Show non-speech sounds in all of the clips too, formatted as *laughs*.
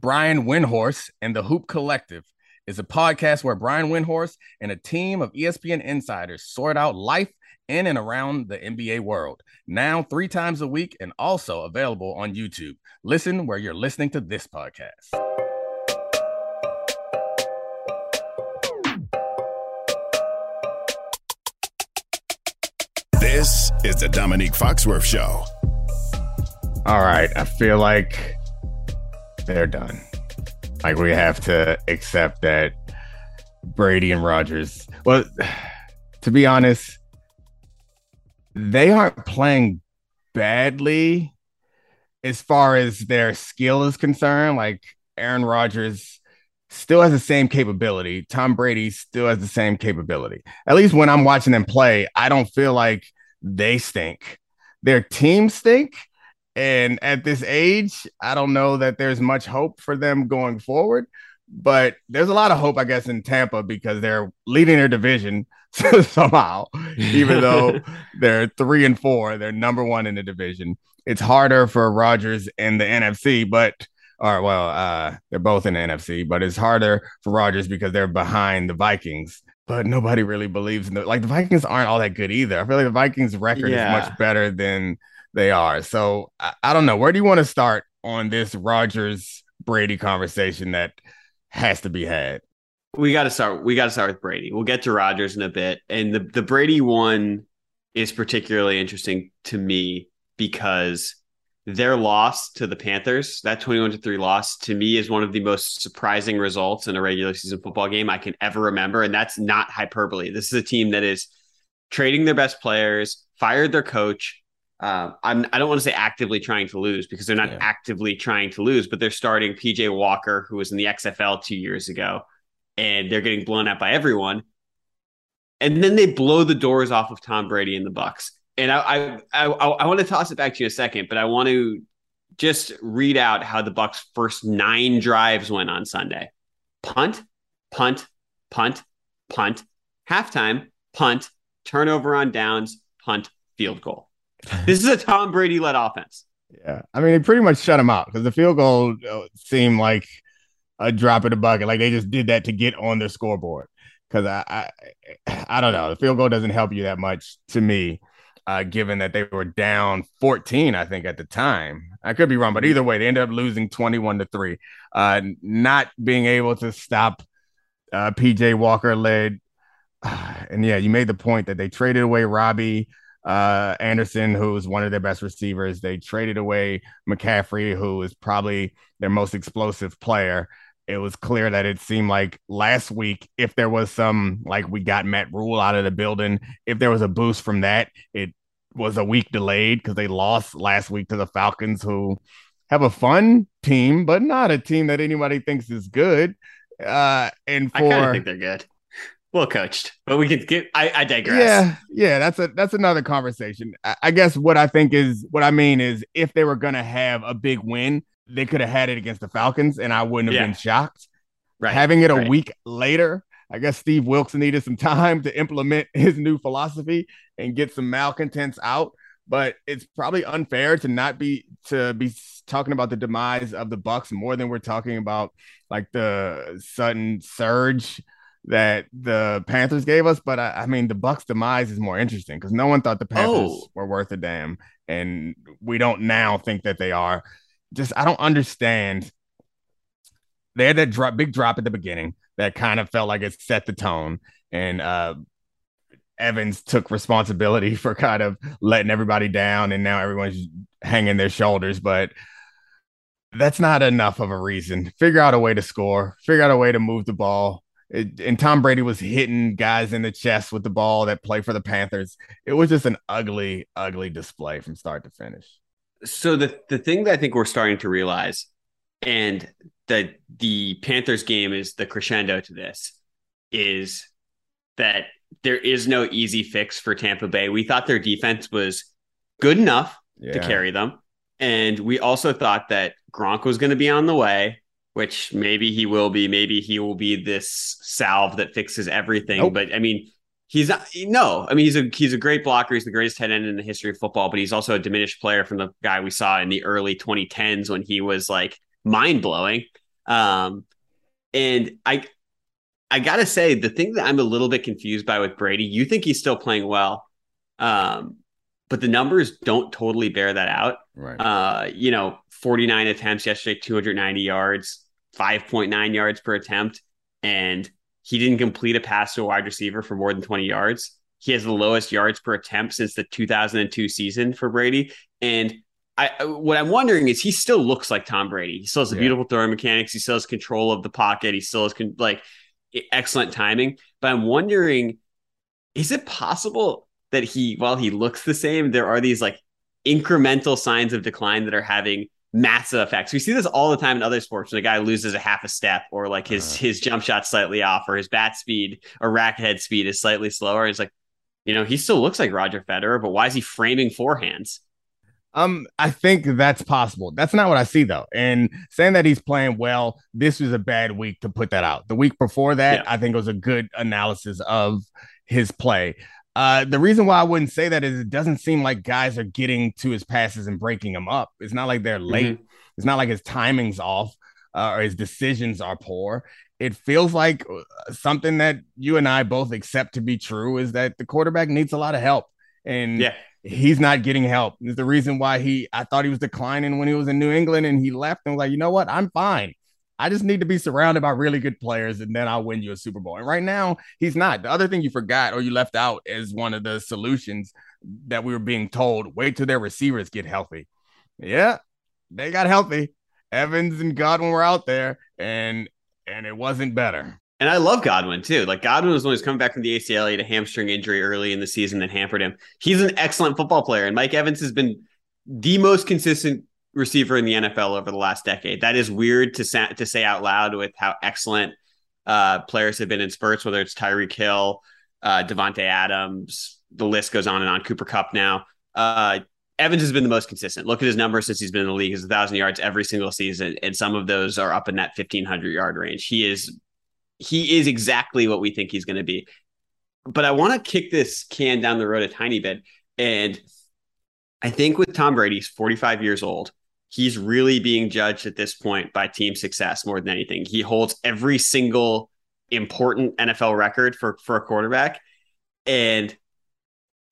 Brian Windhorst and the Hoop Collective is a podcast where Brian Windhorst and a team of ESPN insiders sort out life in and around the NBA world. Now, three times a week and also available on YouTube. Listen where you're listening to this podcast. This is the Dominique Foxworth Show. All right. I feel like they're done. Like we have to accept that Brady and Rodgers. Well, *sighs* to be honest, they aren't playing badly as far as their skill is concerned. Like Aaron Rodgers still has the same capability. Tom Brady still has the same capability. At least when I'm watching them play, I don't feel like they stink. Their team stink. And at this age, I don't know that there's much hope for them going forward. But there's a lot of hope, I guess, in Tampa because they're leading their division *laughs* somehow, even though *laughs* they're three and four, they're number one in the division. It's harder for Rodgers in the NFC, but or well, uh, they're both in the NFC, but it's harder for Rodgers because they're behind the Vikings. But nobody really believes in the like the Vikings aren't all that good either. I feel like the Vikings record yeah. is much better than they are. So I, I don't know. Where do you want to start on this Rodgers Brady conversation that has to be had? We got to start. We got to start with Brady. We'll get to Rodgers in a bit, and the the Brady one is particularly interesting to me because their loss to the Panthers, that 21 to 3 loss, to me is one of the most surprising results in a regular season football game I can ever remember. And that's not hyperbole. This is a team that is trading their best players, fired their coach. Uh, I'm, I don't want to say actively trying to lose because they're not yeah. actively trying to lose, but they're starting PJ Walker, who was in the XFL two years ago, and they're getting blown out by everyone. And then they blow the doors off of Tom Brady and the Bucks. and I, I, I, I want to toss it back to you in a second, but I want to just read out how the Bucks' first nine drives went on Sunday: punt, punt, punt, punt, halftime, punt, turnover on downs, punt, field goal. This is a Tom Brady led offense. Yeah, I mean, they pretty much shut him out because the field goal uh, seemed like a drop in the bucket. Like they just did that to get on the scoreboard. Because I, I, I don't know, the field goal doesn't help you that much to me uh, given that they were down 14, I think, at the time. I could be wrong, but either way, they ended up losing 21 to 3. Uh, not being able to stop uh, PJ Walker led. *sighs* And yeah, you made the point that they traded away Robbie uh, Anderson, who's one of their best receivers. They traded away McCaffrey, who is probably their most explosive player it was clear that it seemed like last week, if there was some like we got Matt Rhule out of the building, if there was a boost from that, it was a week delayed because they lost last week to the Falcons, who have a fun team, but not a team that anybody thinks is good. Uh, and for I think they're good. Well coached, but we could get. I, I digress. Yeah, yeah, that's a that's another conversation. I, I guess what I think is what I mean is if they were gonna have a big win, they could have had it against the Falcons, and I wouldn't have yeah. been shocked. Right. Having it a right. week later, I guess Steve Wilks needed some *laughs* time to implement his new philosophy and get some malcontents out. But it's probably unfair to not be to be talking about the demise of the Bucks more than we're talking about like the sudden surge that the Panthers gave us. But I, I mean, the Bucks' demise is more interesting because no one thought the Panthers oh. were worth a damn, and we don't now think that they are. Just I don't understand. They had that drop, big drop at the beginning that kind of felt like it set the tone, and uh, Evans took responsibility *laughs* for kind of letting everybody down, and now everyone's hanging their shoulders. But that's not enough of a reason. Figure out a way to score. Figure out a way to move the ball. It, and Tom Brady was hitting guys in the chest with the ball that play for the Panthers. It was just an ugly, ugly display from start to finish. So the the thing that I think we're starting to realize, and that the Panthers game is the crescendo to this, is that there is no easy fix for Tampa Bay. We thought their defense was good enough yeah. to carry them. And we also thought that Gronk was going to be on the way, which maybe he will be. Maybe he will be this salve that fixes everything. Nope. But I mean, he's not, no, I mean, he's a, he's a great blocker. He's the greatest head end in the history of football, but he's also a diminished player from the guy we saw in the early 2010s when he was like mind blowing. Um, and I, I gotta say, the thing that I'm a little bit confused by with Brady, you think he's still playing well, um, but the numbers don't totally bear that out. Right. Uh, you know, 49 attempts yesterday, 290 yards, 5.9 yards per attempt, and he didn't complete a pass to a wide receiver for more than 20 yards. He has the lowest yards per attempt since the 2002 season for Brady. And I, what I'm wondering is he still looks like Tom Brady. He still has yeah. beautiful throwing mechanics. He still has control of the pocket. He still has con- like excellent timing. But I'm wondering, is it possible that he, while he looks the same, there are these like incremental signs of decline that are having massive effects. We see this all the time in other sports when a guy loses a half a step or like his uh, his jump shot slightly off or his bat speed or racket head speed is slightly slower. It's like, you know, he still looks like Roger Federer, but why is he framing forehands? Um, I think that's possible. That's not what I see though. And saying that he's playing well, this was a bad week to put that out. The week before that, yeah. I think it was a good analysis of his play. Uh, the reason why I wouldn't say that is it doesn't seem like guys are getting to his passes and breaking them up. It's not like they're late. Mm-hmm. It's not like his timing's off uh, or his decisions are poor. It feels like uh, something that you and I both accept to be true is that the quarterback needs a lot of help. And yeah. he's not getting help. Is the reason why he I thought he was declining when he was in New England and he left and was like, you know what? I'm fine. I just need to be surrounded by really good players and then I'll win you a Super Bowl. And right now, he's not. The other thing you forgot or you left out is one of the solutions that we were being told wait till their receivers get healthy. Yeah, they got healthy. Evans and Godwin were out there and and it wasn't better. And I love Godwin too. Like Godwin was when he was coming back from the ACL, he had a hamstring injury early in the season that hampered him. He's an excellent football player, and Mike Evans has been the most consistent receiver in the NFL over the last decade. That is weird to sa- to say out loud with how excellent uh, players have been in spurts, whether it's Tyreek Hill, uh, Davante Adams, the list goes on and on. Cooper Kupp now. Uh, Evans has been the most consistent. Look at his numbers since he's been in the league. He's a thousand yards every single season, and some of those are up in that fifteen hundred yard range. He is he is exactly what we think he's going to be. But I want to kick this can down the road a tiny bit, and I think with Tom Brady, he's forty five years old he's really being judged at this point by team success more than anything. He holds every single important NFL record for for a quarterback. And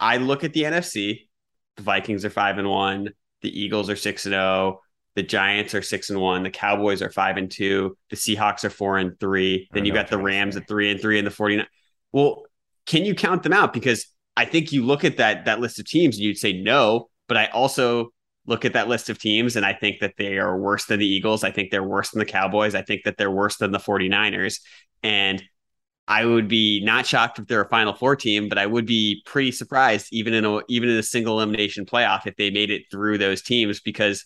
I look at the NFC, the Vikings are 5 and 1, the Eagles are 6 and 0, the Giants are 6 and 1, the Cowboys are 5 and 2, the Seahawks are 4 and 3, then you got the Rams at 3 and 3 and the 49. Well, can you count them out because I think you look at that that list of teams and you'd say no, but I also look at that list of teams and I think that they are worse than the Eagles. I think they're worse than the Cowboys. I think that they're worse than the 49ers. And I would be not shocked if they're a final four team, but I would be pretty surprised even in a even in a single elimination playoff if they made it through those teams because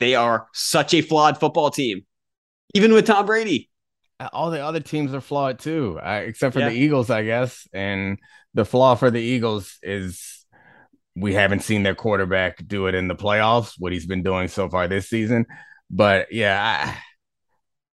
they are such a flawed football team. Even with Tom Brady. All the other teams are flawed too, uh, except for yeah. the Eagles, I guess. And the flaw for the Eagles is we haven't seen their quarterback do it in the playoffs, what he's been doing so far this season. But yeah,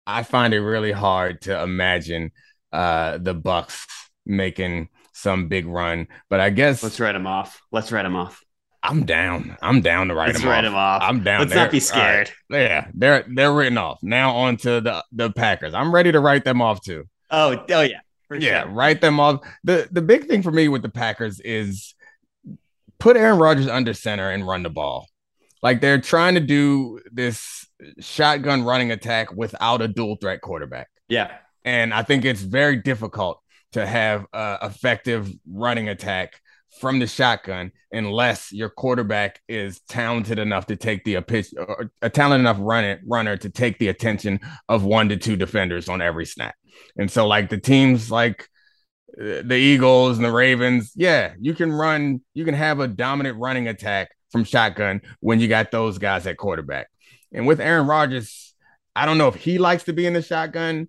I, I find it really hard to imagine uh, the Bucks making some big run. But I guess let's write them off. Let's write them off. I'm down. I'm down to write Let's them write off. them off. I'm down. Let's there. not be scared. Right. Yeah, they're they're written off. Now on to the the Packers. I'm ready to write them off too. Oh, oh yeah. yeah, sure. write them off. The the big thing for me with the Packers is put Aaron Rodgers under center and run the ball. Like they're trying to do this shotgun running attack without a dual threat quarterback. Yeah. And I think it's very difficult to have a effective running attack from the shotgun unless your quarterback is talented enough to take the pitch or a talented enough runner runner to take the attention of one to two defenders on every snap. And so like the teams like the Eagles and the Ravens, yeah, you can run, you can have a dominant running attack from shotgun when you got those guys at quarterback. And with Aaron Rodgers, I don't know if he likes to be in the shotgun,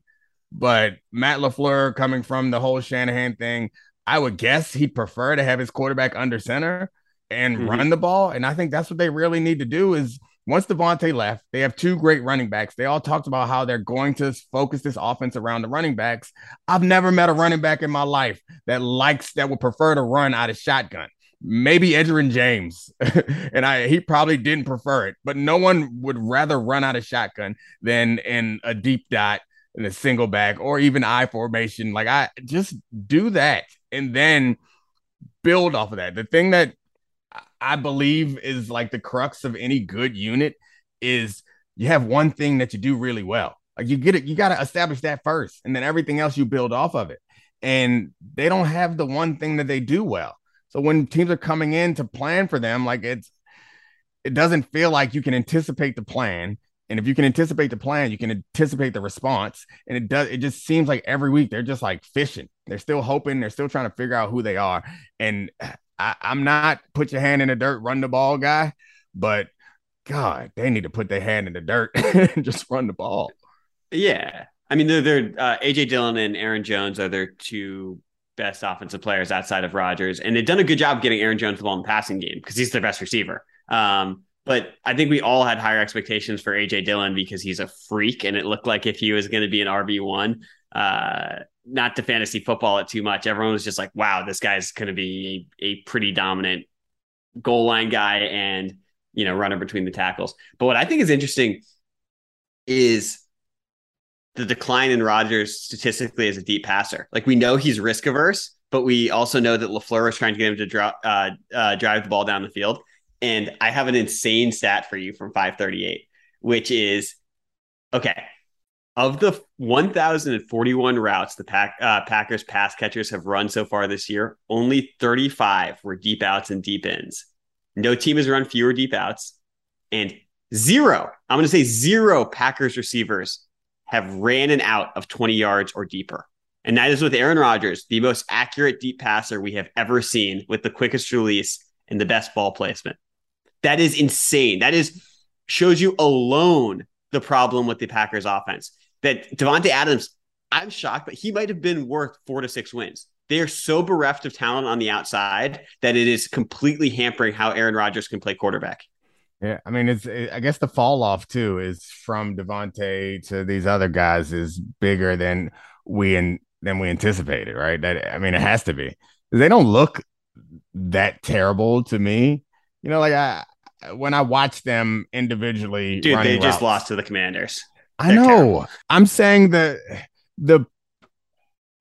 but Matt LaFleur coming from the whole Shanahan thing, I would guess he'd prefer to have his quarterback under center and mm-hmm. run the ball. And I think that's what they really need to do is once Davante left, they have two great running backs. They all talked about how they're going to focus this offense around the running backs. I've never met a running back in my life that likes that would prefer to run out of shotgun. maybe Edgerrin James, *laughs* and I he probably didn't prefer it, but no one would rather run out of shotgun than in a deep dot in a single back or even I formation. Like I just do that and then build off of that. The thing that I believe is like the crux of any good unit is you have one thing that you do really well. Like you get it, you got to establish that first, and then everything else you build off of it. And they don't have the one thing that they do well. So when teams are coming in to plan for them, like it's it doesn't feel like you can anticipate the plan. And if you can anticipate the plan, you can anticipate the response. And it does, it just seems like every week they're just like fishing. They're still hoping, they're still trying to figure out who they are. And I, am not put your hand in the dirt, run the ball guy, but God, they need to put their hand in the dirt *laughs* and just run the ball. Yeah. I mean, they're, they're uh, AJ Dillon and Aaron Jones are their two best offensive players outside of Rodgers, and they've done a good job getting Aaron Jones the ball in the passing game because he's their best receiver. Um, but I think we all had higher expectations for AJ Dillon because he's a freak, and it looked like if he was going to be an RB one, uh, not to fantasy football it too much, everyone was just like, "Wow, this guy's going to be a, a pretty dominant goal line guy and you know runner between the tackles." But what I think is interesting is the decline in Rodgers statistically as a deep passer. Like we know he's risk averse, but we also know that LaFleur was trying to get him to drop, uh, uh, drive the ball down the field. And I have an insane stat for you from 538, which is okay. Of the 1,041 routes the Pack, uh, Packers pass catchers have run so far this year, only 35 were deep outs and deep ins. No team has run fewer deep outs, and zero, I'm going to say zero Packers receivers have ran an out of 20 yards or deeper. And that is with Aaron Rodgers, the most accurate deep passer we have ever seen with the quickest release and the best ball placement. That is insane. That is shows you alone the problem with the Packers offense. That Davante Adams, I'm shocked, but he might have been worth four to six wins. They are so bereft of talent on the outside that it is completely hampering how Aaron Rodgers can play quarterback. Yeah, I mean, it's it, I guess the fall off too is from Davante to these other guys is bigger than we and than we anticipated, right? That I mean, it has to be. They don't look that terrible to me. You know, like I when I watch them individually, dude, they just routes, lost to the Commanders. I know. Terrible. I'm saying that the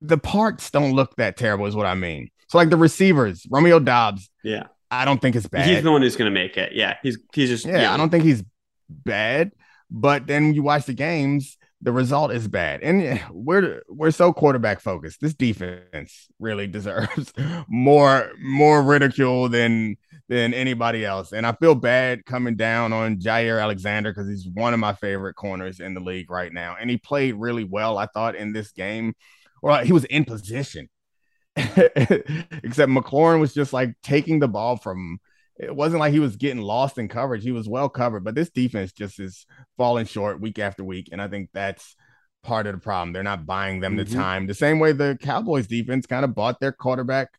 the parts don't look that terrible, is what I mean. So like the receivers, Romeo Doubs. yeah, I don't think it's bad. He's the one who's going to make it. Yeah, he's he's just yeah, yeah. I don't think he's bad. But then you watch the games, the result is bad, and eh, we're we're so quarterback focused. This defense really *laughs* deserves more more ridicule than than anybody else. And I feel bad coming down on Jaire Alexander because he's one of my favorite corners in the league right now, and he played really well. I thought in this game, or he was in position. *laughs* Except McLaurin was just like taking the ball from it wasn't like he was getting lost in coverage. He was well covered, but this defense just is falling short week after week. And I think that's part of the problem. They're not buying them mm-hmm. the time the same way the Cowboys defense kind of bought their quarterback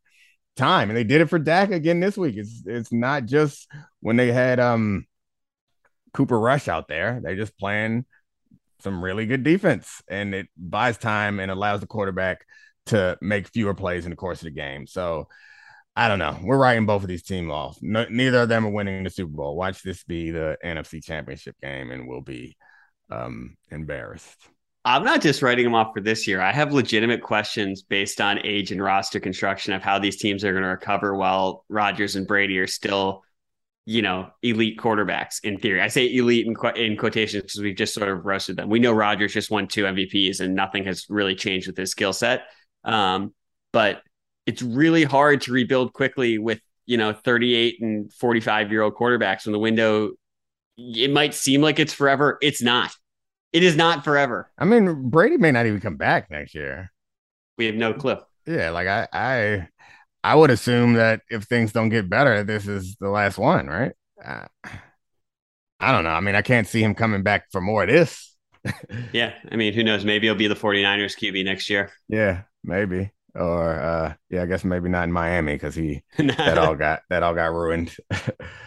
time. And they did it for Dak again this week. It's it's not just when they had um Cooper Rush out there. they're just playing some really good defense and it buys time and allows the quarterback to make fewer plays in the course of the game. So I don't know. We're writing both of these teams off. No, neither of them are winning the Super Bowl. Watch this be the NFC Championship game, and we'll be um, embarrassed. I'm not just writing them off for this year. I have legitimate questions based on age and roster construction of how these teams are going to recover while Rodgers and Brady are still, you know, elite quarterbacks in theory. I say elite in, in quotations because we've just sort of roasted them. We know Rodgers just won two MVPs and nothing has really changed with his skill set. Um, but it's really hard to rebuild quickly with you know 38 and 45 year old quarterbacks when the window it might seem like it's forever it's not it is not forever. I mean brady may not even come back next year. We have no clue. Yeah like i i i would assume that if things don't get better this is the last one right? Uh, i don't know. I mean i can't see him coming back for more of this. *laughs* Yeah i mean who knows? Maybe he'll be the 49ers qb next year. Yeah maybe. Or uh yeah, I guess maybe not in Miami because he *laughs* that all got that all got ruined. *laughs*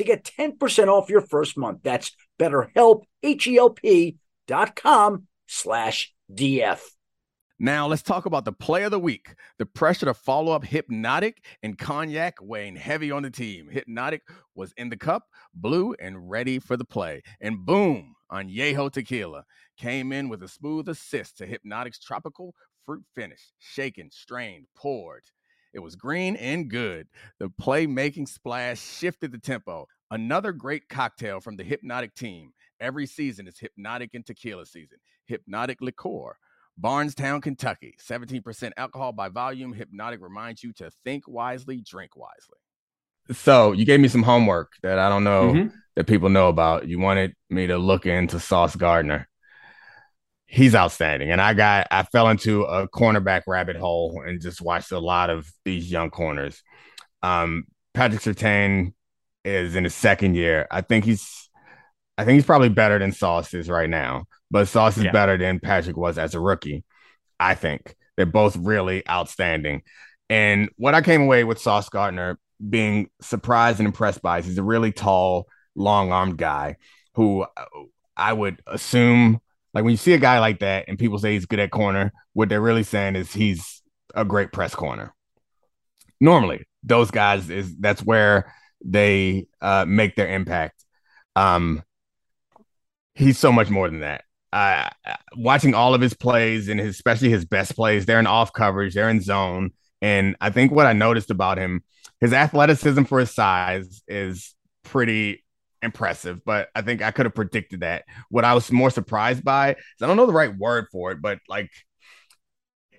to get 10% off your first month. That's betterhelp, H-E-L-P dot com slash DF. Now let's talk about the play of the week. The pressure to follow up Hpnotiq and Cognac weighing heavy on the team. Hpnotiq was in the cup, blue, and ready for the play. And boom, Añejo Tequila came in with a smooth assist to Hpnotiq's tropical fruit finish. Shaken, strained, poured. It was green and good. The playmaking splash shifted the tempo. Another great cocktail from the Hpnotiq team. Every season is Hpnotiq and Tequila season. Hpnotiq Liqueur Bardstown, Kentucky. 17% alcohol by volume. Hpnotiq reminds you to think wisely, drink wisely. So you gave me some homework that I don't know mm-hmm. that people know about. You wanted me to look into Sauce Gardner. He's outstanding. And I got I fell into a cornerback rabbit hole and just watched a lot of these young corners. Um, Patrick Surtain is in his second year. I think he's I think he's probably better than Sauce is right now but Sauce is yeah. better than Patrick was as a rookie. I think they're both really outstanding. And what I came away with Sauce Gardner being surprised and impressed by is he's a really tall, long armed guy who I would assume, like when you see a guy like that and people say he's good at corner, what they're really saying is he's a great press corner. Normally, those guys is that's where they uh, make their impact. Um, he's so much more than that uh, watching all of his plays and his, especially his best plays, they're in off coverage, they're in zone. And I think what I noticed about him, his athleticism for his size is pretty impressive, but I think I could have predicted that. What I was more surprised by is I don't know the right word for it, but like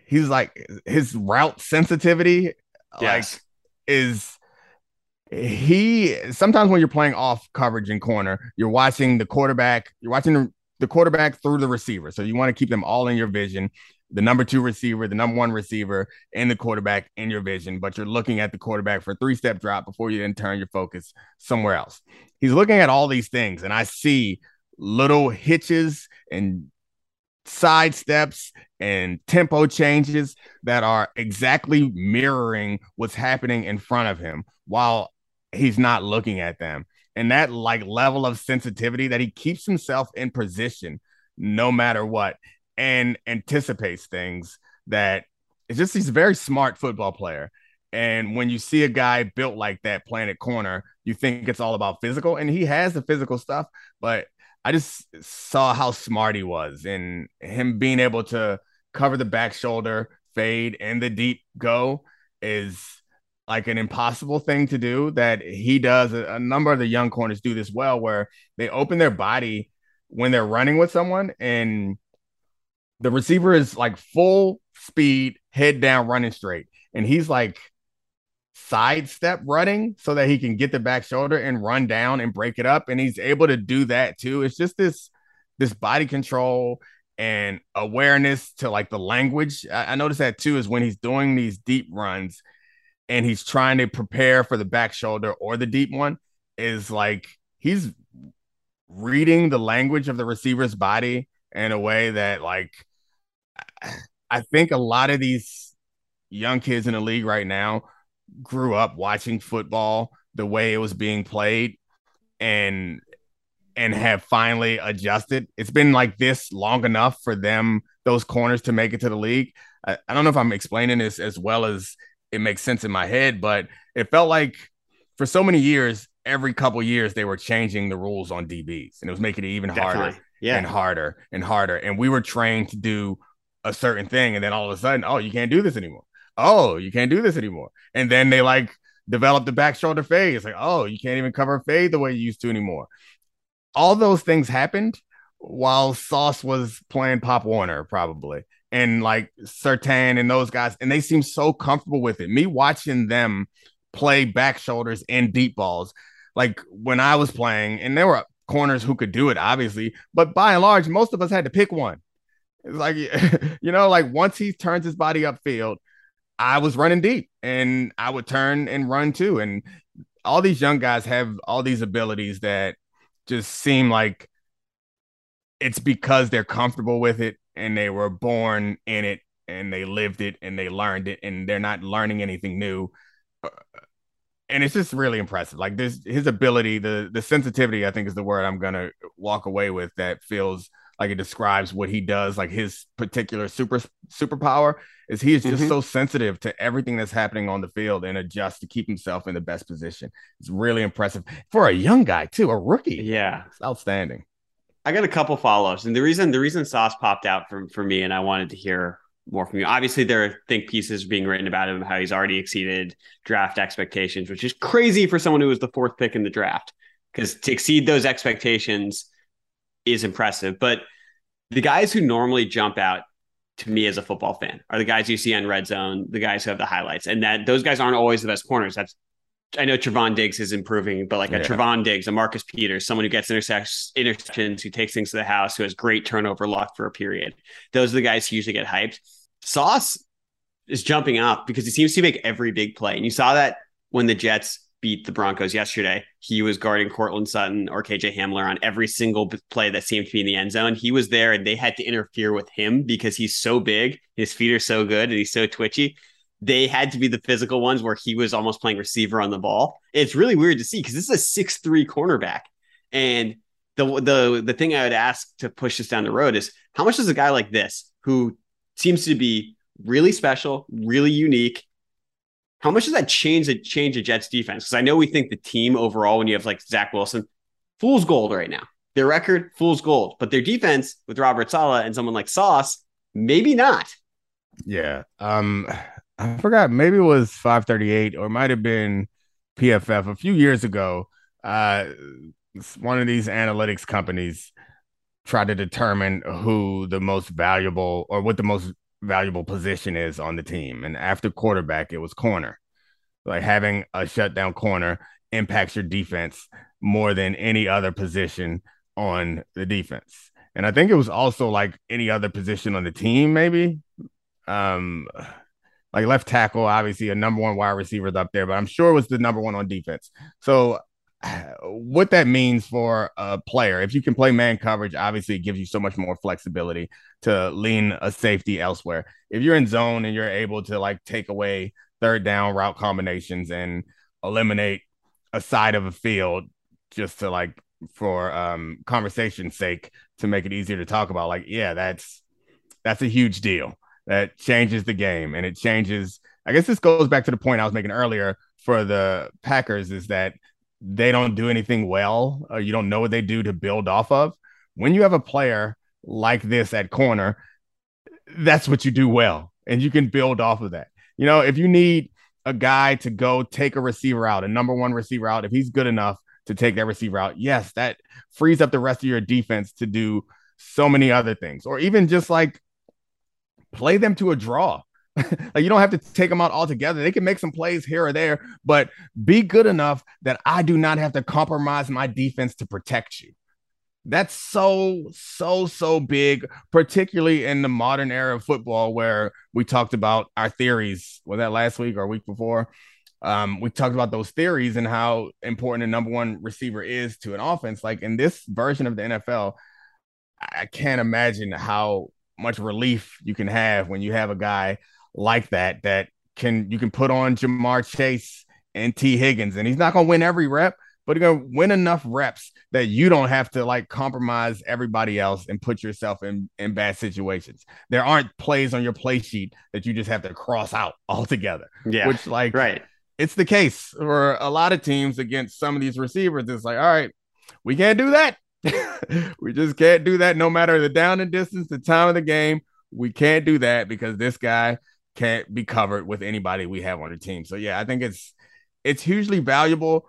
he's like his route sensitivity, yes. like is he sometimes when you're playing off coverage in corner, you're watching the quarterback, you're watching the quarterback through the receiver. So you want to keep them all in your vision. The number two receiver, the number one receiver, and the quarterback in your vision, but you're looking at the quarterback for a three step drop before you then turn your focus somewhere else. He's looking at all these things, and I see little hitches and side steps and tempo changes that are exactly mirroring what's happening in front of him while he's not looking at them and that like level of sensitivity that he keeps himself in position no matter what and anticipates things that it's just he's a very smart football player and when you see a guy built like that playing at corner you think it's all about physical and he has the physical stuff but i just saw how smart he was and him being able to cover the back shoulder fade and the deep go is like an impossible thing to do that he does. A number of the young corners do this well, where they open their body when they're running with someone, and the receiver is like full speed, head down, running straight, and he's like sidestep running so that he can get the back shoulder and run down and break it up, and he's able to do that too. It's just this this body control and awareness to like the language. I, I noticed that too is when he's doing these deep runs and he's trying to prepare for the back shoulder or the deep one is like he's reading the language of the receiver's body in a way that like I think a lot of these young kids in the league right now grew up watching football the way it was being played and and have finally adjusted. It's been like this long enough for them those corners to make it to the league. I, I don't know if I'm explaining this as well as it makes sense in my head, but it felt like for so many years, every couple years they were changing the rules on DBs, and it was making it even Definitely. harder yeah. and harder and harder. And we were trained to do a certain thing, and then all of a sudden, oh, you can't do this anymore. Oh, you can't do this anymore. And then they like develop the back shoulder fade. It's like, oh, you can't even cover fade the way you used to anymore. All those things happened while Sauce was playing Pop Warner, probably, and like Surtain and those guys, and they seem so comfortable with it. Me watching them play back shoulders and deep balls, like when I was playing, and there were corners who could do it, obviously, but by and large, most of us had to pick one. It's like, *laughs* you know, like once he turns his body upfield, I was running deep and I would turn and run too. And all these young guys have all these abilities that just seem like it's because they're comfortable with it and they were born in it and they lived it and they learned it and they're not learning anything new uh, and it's just really impressive like this his ability the the sensitivity i think is the word i'm gonna walk away with that feels like it describes what he does like his particular super superpower is he is just mm-hmm. so sensitive to everything that's happening on the field and adjusts to keep himself in the best position it's really impressive for a young guy too a rookie yeah it's outstanding I got a couple follow-ups, and the reason the reason Sauce popped out for for me, and I wanted to hear more from you. Obviously, there are think pieces being written about him, how he's already exceeded draft expectations, which is crazy for someone who was the fourth pick in the draft. Because to exceed those expectations is impressive. But the guys who normally jump out to me as a football fan are the guys you see on red zone, the guys who have the highlights. And that those guys aren't always the best corners. That's I know Trevon Diggs is improving, but like a yeah. Trevon Diggs, a Marcus Peters, someone who gets intersections, interceptions, who takes things to the house, who has great turnover luck for a period. Those are the guys who usually get hyped. Sauce is jumping up because he seems to make every big play. And you saw that when the Jets beat the Broncos yesterday. He was guarding Courtland Sutton or KJ Hamler on every single play that seemed to be in the end zone. He was there and they had to interfere with him because he's so big, his feet are so good, and he's so twitchy they had to be the physical ones where he was almost playing receiver on the ball. It's really weird to see because this is a six three cornerback. And the the the thing I would ask to push this down the road is how much does a guy like this, who seems to be really special, really unique, how much does that change the change the Jets defense? Because I know we think the team overall, when you have like Zach Wilson, fool's gold right now. Their record, fool's gold, but their defense with Robert Saleh and someone like Sauce, maybe not. Yeah. Um, I forgot, maybe it was 538 or might have been PFF a few years ago. Uh, one of these analytics companies tried to determine who the most valuable or what the most valuable position is on the team. And after quarterback, it was corner. Like having a shutdown corner impacts your defense more than any other position on the defense. And I think it was also like any other position on the team, maybe. Um, like left tackle, obviously a number one wide receiver up there, but I'm sure it was the number one on defense. So *sighs* what that means for a player, if you can play man coverage, obviously it gives you so much more flexibility to lean a safety elsewhere. If you're in zone and you're able to like take away third down route combinations and eliminate a side of a field just to like for um conversation's sake to make it easier to talk about like yeah that's that's a huge deal that changes the game and it changes. I guess this goes back to the point I was making earlier for the Packers is that they don't do anything well, or you don't know what they do to build off of. When you have a player like this at corner, that's what you do well, and you can build off of that. You know, if you need a guy to go take a receiver out, a number one receiver out, if he's good enough to take that receiver out, yes, that frees up the rest of your defense to do so many other things, or even just like play them to a draw. *laughs* like you don't have to take them out altogether. They can make some plays here or there, but be good enough that I do not have to compromise my defense to protect you. That's so, so, so big, particularly in the modern era of football where we talked about our theories. Was that last week or week before? Um, we talked about those theories and how important a number one receiver is to an offense. Like in this version of the NFL, I can't imagine how much relief you can have when you have a guy like that that can you can put on Ja'Marr Chase and Tee Higgins, and he's not gonna win every rep, but he's gonna win enough reps that you don't have to like compromise everybody else and put yourself in in bad situations. There aren't plays on your play sheet that you just have to cross out altogether. Yeah, which like right. It's the case for a lot of teams against some of these receivers. It's like, all right, we can't do that. *laughs* we just can't do that no matter the down and distance, the time of the game. We can't do that because this guy can't be covered with anybody we have on the team. So yeah, I think it's it's hugely valuable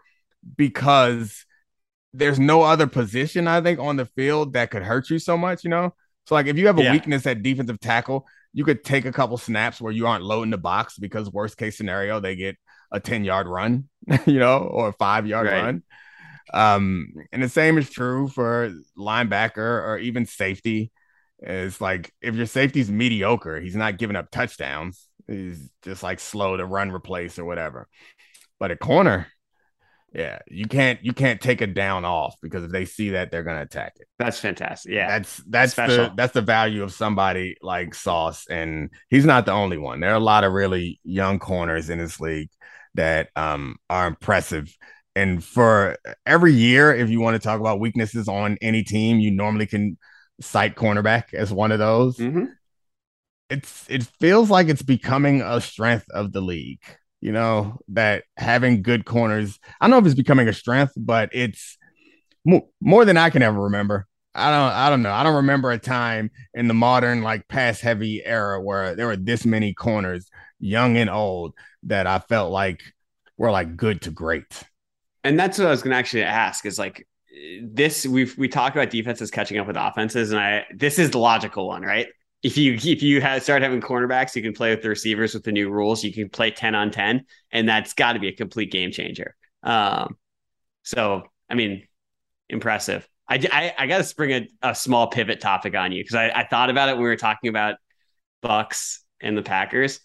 because there's no other position I think on the field that could hurt you so much, you know. So like if you have a Yeah. weakness at defensive tackle, you could take a couple snaps where you aren't loading the box because worst case scenario they get a 10 yard run, *laughs* you know, or a 5 yard Right. run. Um and the same is true for linebacker or even safety. It's like if your safety's mediocre, he's not giving up touchdowns. He's just like slow to run replace or whatever. But a corner, yeah, you can't you can't take a down off because if they see that, they're gonna attack it. That's fantastic. Yeah. That's that's the that's the value of somebody like Sauce, and he's not the only one. There are a lot of really young corners in this league that um are impressive. And for every year, if you want to talk about weaknesses on any team, you normally can cite cornerback as one of those. Mhm. It's it feels like it's becoming a strength of the league. You know that having good corners. I don't know if it's becoming a strength, but it's mo- more than I can ever remember. I don't I don't know. I don't remember a time in the modern like pass heavy era where there were this many corners, young and old, that I felt like were like good to great. And that's what I was going to actually ask is like this we've we talk about defenses catching up with offenses and I this is the logical one, right? If you if you have, start having cornerbacks, you can play with the receivers with the new rules. You can play 10 on 10 and that's got to be a complete game changer. Um so I mean impressive. I I, I got to spring a, a small pivot topic on you because I, I thought about it when we were talking about Bucks and the Packers.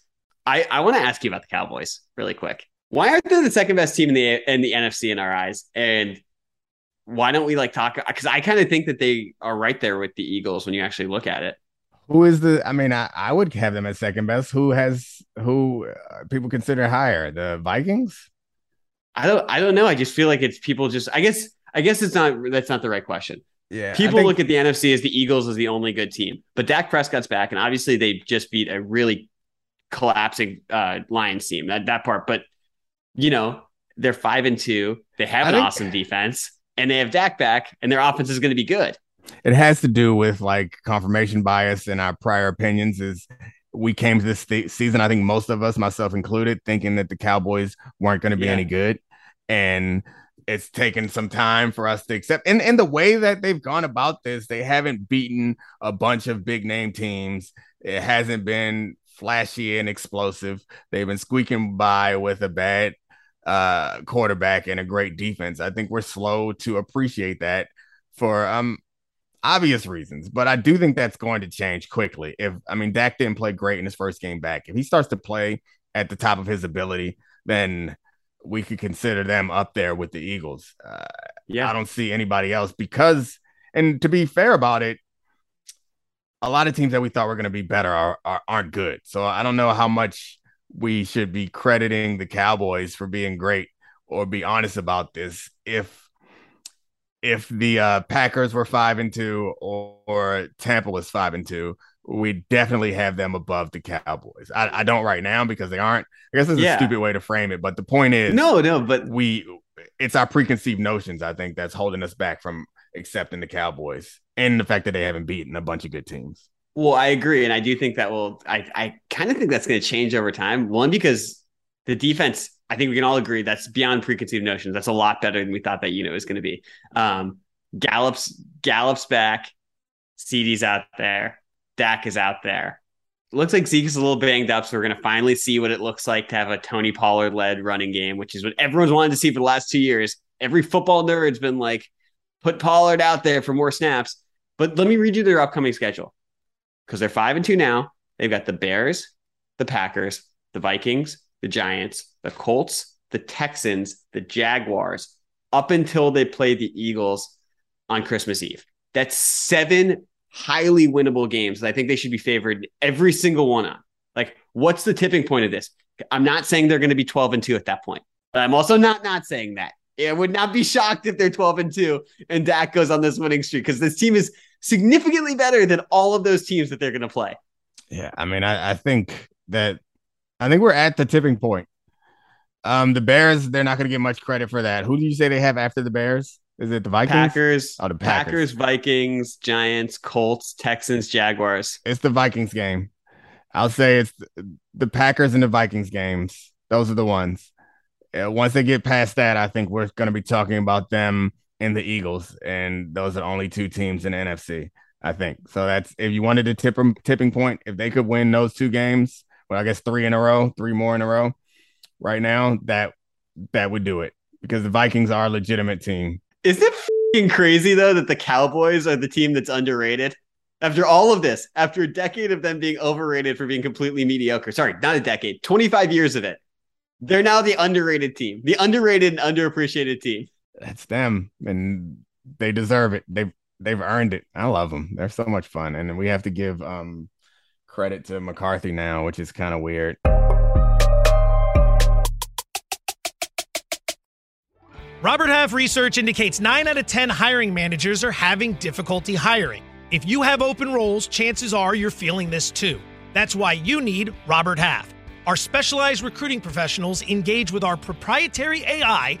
I, I want to ask you about the Cowboys really quick. Why aren't they the second best team in the in the NFC in our eyes? And why don't we like talk? Because I kind of think that they are right there with the Eagles when you actually look at it. Who is the? I mean, I, I would have them at second best. Who has who uh, people consider higher? The Vikings. I don't I don't know. I just feel like it's people just. I guess I guess it's not that's not the right question. Yeah, People think- look at the NFC as the Eagles as the only good team, but Dak Prescott's back, and obviously they just beat a really collapsing uh, Lions team. That that part, but you know they're five and two. They have I an think- awesome defense, and they have Dak back, and their offense is going to be good. it has to do with like confirmation bias and our prior opinions is we came to this th- season i think most of us myself included thinking that the cowboys weren't going to be Yeah. any good and it's taken some time for us to accept and, and the way that they've gone about this they haven't beaten a bunch of big name teams it hasn't been flashy and explosive they've been squeaking by with a bad uh quarterback and a great defense i think we're slow to appreciate that for um obvious reasons, but I do think that's going to change quickly. If I mean Dak didn't play great in his first game back. If he starts to play at the top of his ability, then we could consider them up there with the Eagles. Uh, Yeah, I don't see anybody else because, and to be fair about it, a lot of teams that we thought were going to be better are, are aren't good. So I don't know how much we should be crediting the Cowboys for being great or be honest about this. If if the uh, Packers were five and two or, or Tampa was five and two, we definitely have them above the Cowboys. I, I don't right now because they aren't. I guess it's Yeah. a stupid way to frame it, but the point is, no, no, but we it's our preconceived notions i think that's holding us back from accepting the cowboys and the fact that they haven't beaten a bunch of good teams Well, I agree, and I do think that will. I I kind of think that's going to change over time. One because the defense. I think we can all agree that's beyond preconceived notions. That's a lot better than we thought that unit was going to be. Um, Gallup's Gallup's back. CD's out there. Dak is out there. Looks like Zeke is a little banged up, so we're going to finally see what it looks like to have a Tony Pollard led running game, which is what everyone's wanted to see for the last two years. Every football nerd's been like, put Pollard out there for more snaps. But let me read you their upcoming schedule because they're five and two now. They've got the Bears, the Packers, the Vikings, the Giants, the Colts, the Texans, the Jaguars, up until they play the Eagles on Christmas Eve. That's seven highly winnable games that I think they should be favored every single one on. Like, what's the tipping point of this? I'm not saying they're going to be 12 and 2 at that point, but I'm also not not saying that. I would not be shocked if they're 12 and 2 and Dak goes on this winning streak because this team is significantly better than all of those teams that they're going to play. yeah i mean I, I think that i think we're at the tipping point. Um the bears they're not going to get much credit for that. Who do you say they have after the bears? Is it the vikings? Packers, Oh, the Packers, Packers. Vikings, Giants, Colts, Texans, Jaguars. it's the vikings game. I'll say it's the, packers and the vikings games. Those are the ones. Uh, once they get past that, I think we're going to be talking about them and the Eagles, and those are only two teams in the NFC. I think so. That's if you wanted to tip them tipping point, if they could win those two games, well, I guess three in a row, three more in a row, right now, that that would do it because the Vikings are a legitimate team. Is it crazy though that the Cowboys are the team that's underrated? After all of this, after a decade of them being overrated for being completely mediocre, sorry, not a decade, 25 years of it, they're now the underrated team, the underrated and underappreciated team. That's them, and they deserve it. They've they've earned it. I love them. They're so much fun, and we have to give um credit to McCarthy now, which is kind of weird. Robert Half research indicates 9 out of 10 hiring managers are having difficulty hiring. If you have open roles, chances are you're feeling this too. That's why you need Robert Half. Our specialized recruiting professionals engage with our proprietary AI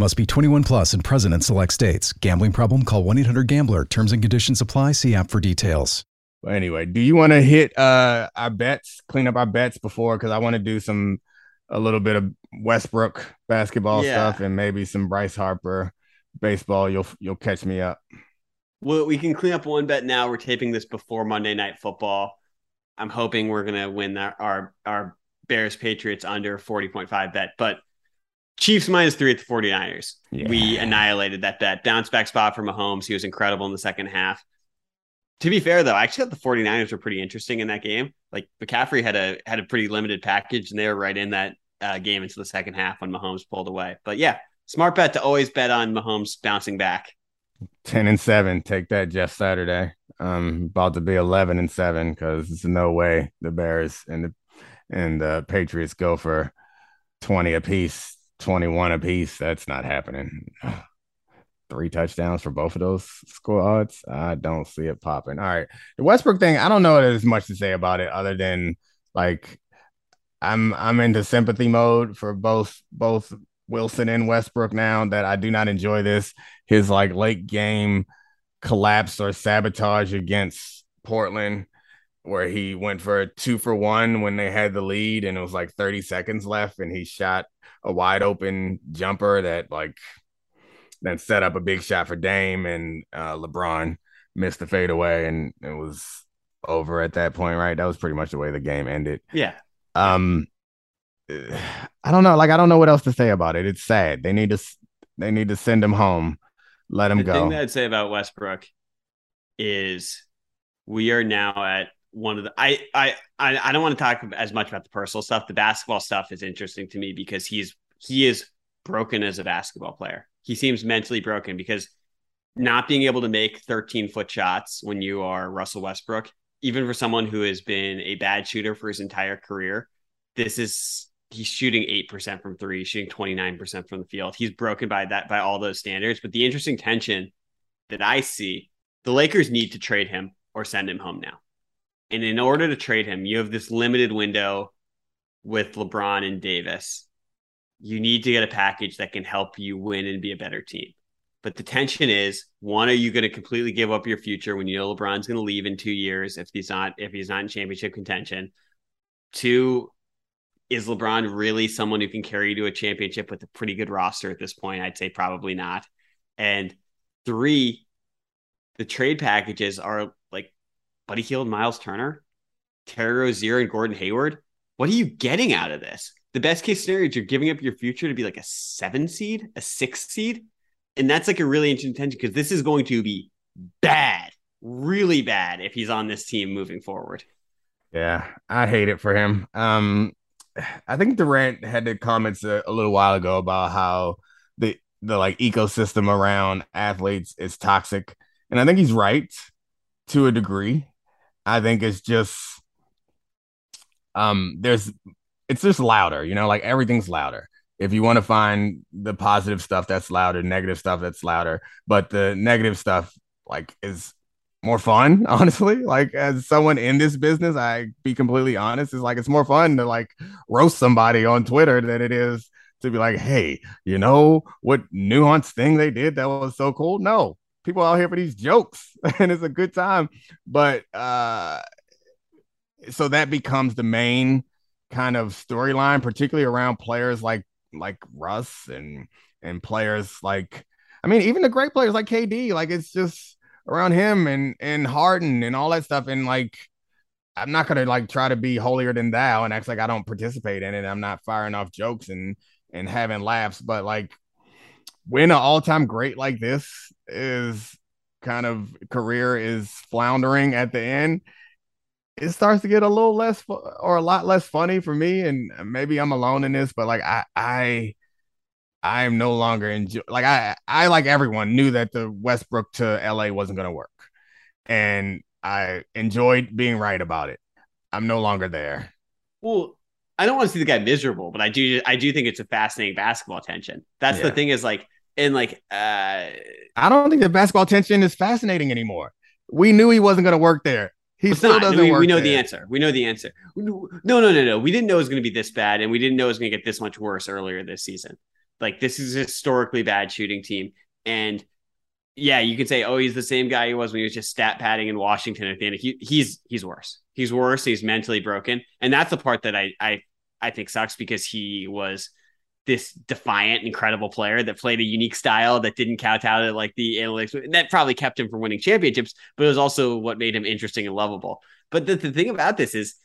Must be 21 plus and present in select states. Gambling problem? Call 1 800 GAMBLER. Terms and conditions apply. See app for details. But anyway, do you want to hit uh our bets, clean up our bets before? Because I want to do some a little bit of Westbrook basketball Yeah. stuff and maybe some Bryce Harper baseball. You'll you'll catch me up. Well, we can clean up one bet now. We're taping this before Monday Night Football. I'm hoping we're gonna win that our our Bears Patriots under 40.5 bet, but Chiefs minus three at the 49ers. Yeah. We annihilated that bet. Bounce back spot for Mahomes. He was incredible in the second half. To be fair, though, I actually thought the 49ers were pretty interesting in that game. Like McCaffrey had a had a pretty limited package, and they were right in that uh, game into the second half when Mahomes pulled away. But yeah, smart bet to always bet on Mahomes bouncing back. Ten and seven. Take that, Jeff Saturday. Um, about to be eleven and seven because there's no way the Bears and the and the Patriots go for twenty apiece, twenty one apiece. That's not happening. *sighs* Three touchdowns for both of those squads. I don't see it popping. All right, the Westbrook thing. I don't know there's much to say about it other than like I'm I'm into sympathy mode for both both Wilson and Westbrook now that I do not enjoy this his like late game collapse or sabotage against Portland, where he went for a two for one when they had the lead and it was like 30 seconds left, and he shot a wide open jumper that like then set up a big shot for Dame and uh, LeBron missed the fadeaway and it was over at that point, right? That was pretty much the way the game ended. Yeah, Um, *sighs* I don't know. Like I don't know what else to say about it. It's sad. They need to they need to send him home. Let him the go. The thing that I'd say about Westbrook is we are now at one of the I I I, don't want to talk as much about the personal stuff. The basketball stuff is interesting to me because he's he is broken as a basketball player. He seems mentally broken because not being able to make 13 foot shots when you are Russell Westbrook, even for someone who has been a bad shooter for his entire career, this is he's shooting 8% from three, shooting 29% from the field. He's broken by that, by all those standards. But the interesting tension that I see, the Lakers need to trade him or send him home now. And in order to trade him, you have this limited window with LeBron and Davis. You need to get a package that can help you win and be a better team. But the tension is one, are you going to completely give up your future when you know LeBron's going to leave in two years if he's not if he's not in championship contention? Two, is LeBron really someone who can carry you to a championship with a pretty good roster at this point? I'd say probably not. And three, the trade packages are Buddy Hield, Myles Turner, Terry Rozier, and Gordon Hayward. What are you getting out of this? The best case scenario is you're giving up your future to be like a seven seed, a six seed. And that's like a really interesting tension because this is going to be bad, really bad if he's on this team moving forward. Yeah, I hate it for him. Um, I think Durant had the comments a, a little while ago about how the the like ecosystem around athletes is toxic. And I think he's right to a degree. I think it's just um there's it's just louder, you know, like everything's louder. If you want to find the positive stuff that's louder, negative stuff that's louder, but the negative stuff like is more fun, *laughs* honestly. Like as someone in this business, I be completely honest, it's like it's more fun to like roast somebody on Twitter than it is to be like, hey, you know what nuanced thing they did that was so cool? No, people out here for these jokes *laughs* and it's a good time. But uh so that becomes the main kind of storyline, particularly around players like like Russ and and players like I mean, even the great players like KD, like it's just around him and and Harden and all that stuff. And like I'm not gonna like try to be holier than thou and act like I don't participate in it. I'm not firing off jokes and and having laughs, but like when an all-time great like this is kind of career is floundering at the end, it starts to get a little less fu- or a lot less funny for me. And maybe I'm alone in this, but like I I I am no longer enjoy like I I like everyone knew that the Westbrook to LA wasn't gonna work. And I enjoyed being right about it. I'm no longer there. Well, I don't want to see the guy miserable, but I do I do think it's a fascinating basketball tension. That's Yeah. the thing is like and like uh I don't think the basketball tension is fascinating anymore. We knew he wasn't going to work there. He still not. doesn't we, work. we know the answer. We know the answer. No, no, no, no. We didn't know it was going to be this bad, and we didn't know it was going to get this much worse earlier this season. Like this is a historically bad shooting team, and yeah, you could say, oh, he's the same guy he was when he was just stat padding in Washington at the end. He, he's he's worse. He's worse. He's mentally broken, and that's the part that I I I think sucks because he was this defiant, incredible player that played a unique style that didn't kowtow to like the analytics. That probably kept him from winning championships, but it was also what made him interesting and lovable. But the, the thing about this is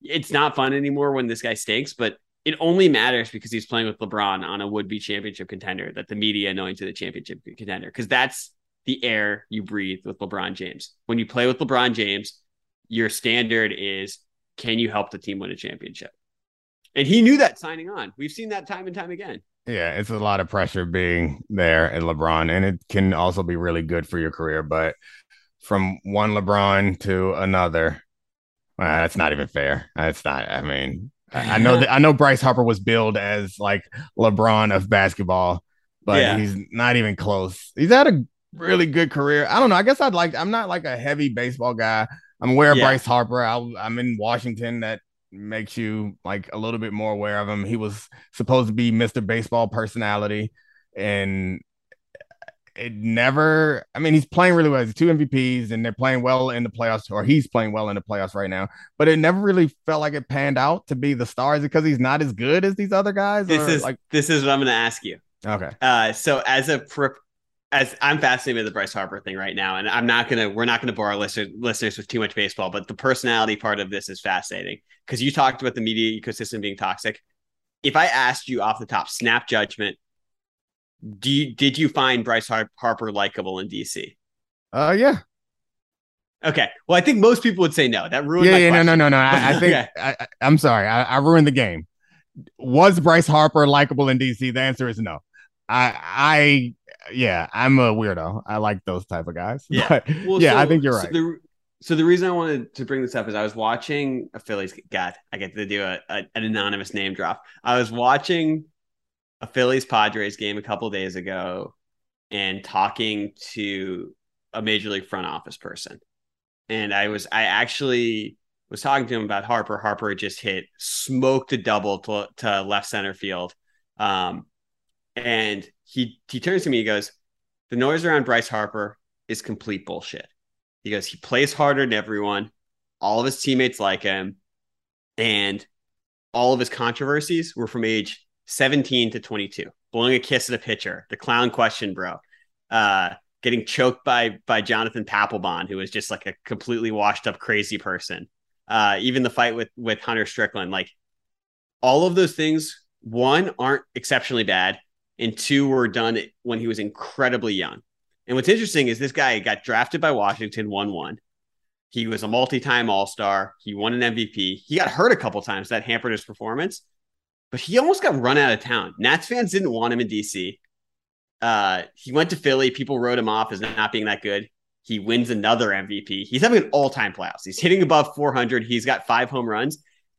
it's not fun anymore when this guy stinks, but it only matters because he's playing with LeBron on a would-be championship contender that the media knowing to the championship contender. Because that's the air you breathe with LeBron James. When you play with LeBron James, your standard is can you help the team win a championship? And he knew that signing on. We've seen that time and time again. Yeah, it's a lot of pressure being there at LeBron, and it can also be really good for your career. But from one LeBron to another, well, that's not even fair. That's not. I mean, I know that I know Bryce Harper was billed as like LeBron of basketball, but Yeah. he's not even close. He's had a really good career. I don't know. I guess I'd like. I'm not like a heavy baseball guy. I'm aware of Yeah. Bryce Harper. I, I'm in Washington. That makes you like a little bit more aware of him. He was supposed to be Mr. Baseball personality, and it never. I mean, he's playing really well. He's two MVPs, and they're playing well in the playoffs, or he's playing well in the playoffs right now. But it never really felt like it panned out to be the stars because he's not as good as these other guys. This or, is like this is what I'm going to ask you. okay, Uh, so as a prep, as I'm fascinated with the Bryce Harper thing right now, and I'm not gonna, we're not gonna bore our listeners, listeners with too much baseball, but the personality part of this is fascinating because you talked about the media ecosystem being toxic. If I asked you off the top, snap judgment, do you, did you find Bryce Har- Harper likable in DC? uh, yeah, Okay, well, I think most people would say no. That ruined yeah, yeah, no, no, no, no. I, I *laughs* think Okay. I, I, I'm sorry. I, I ruined the game. Was Bryce Harper likable in DC? The answer is no. I, I, yeah, I'm a weirdo. I like those type of guys. Yeah. *laughs* But, Well, yeah, I think you're so right. the, so the reason I wanted to bring this up is I was watching a Phillies. God, I get to do a, a- an anonymous name drop. I was watching a Phillies Padres game a couple days ago and talking to a major league front office person, and I was I actually was talking to him about Harper. Harper had just hit smoked a double to, to left center field, um, and he he turns to me. He goes, "The noise around Bryce Harper is complete bullshit." He goes, he plays harder than everyone. All of his teammates like him. And all of his controversies were from age 17 to 22. Blowing a kiss at a pitcher, the clown question, bro. Uh, getting choked by by Jonathan Papelbon, who was just like a completely washed up crazy person. Uh, even the fight with with Hunter Strickland, like all of those things, one aren't exceptionally bad, and two were done when he was incredibly young. And what's interesting is this guy got drafted by Washington 1 1. He was a multi time All Star. He won an MVP. He got hurt a couple times. That hampered his performance, but he almost got run out of town. Nats fans didn't want him in DC. Uh, he went to Philly. People wrote him off as not being that good. He wins another MVP. He's having an all-time playoffs. He's hitting above 400. He's got five home runs,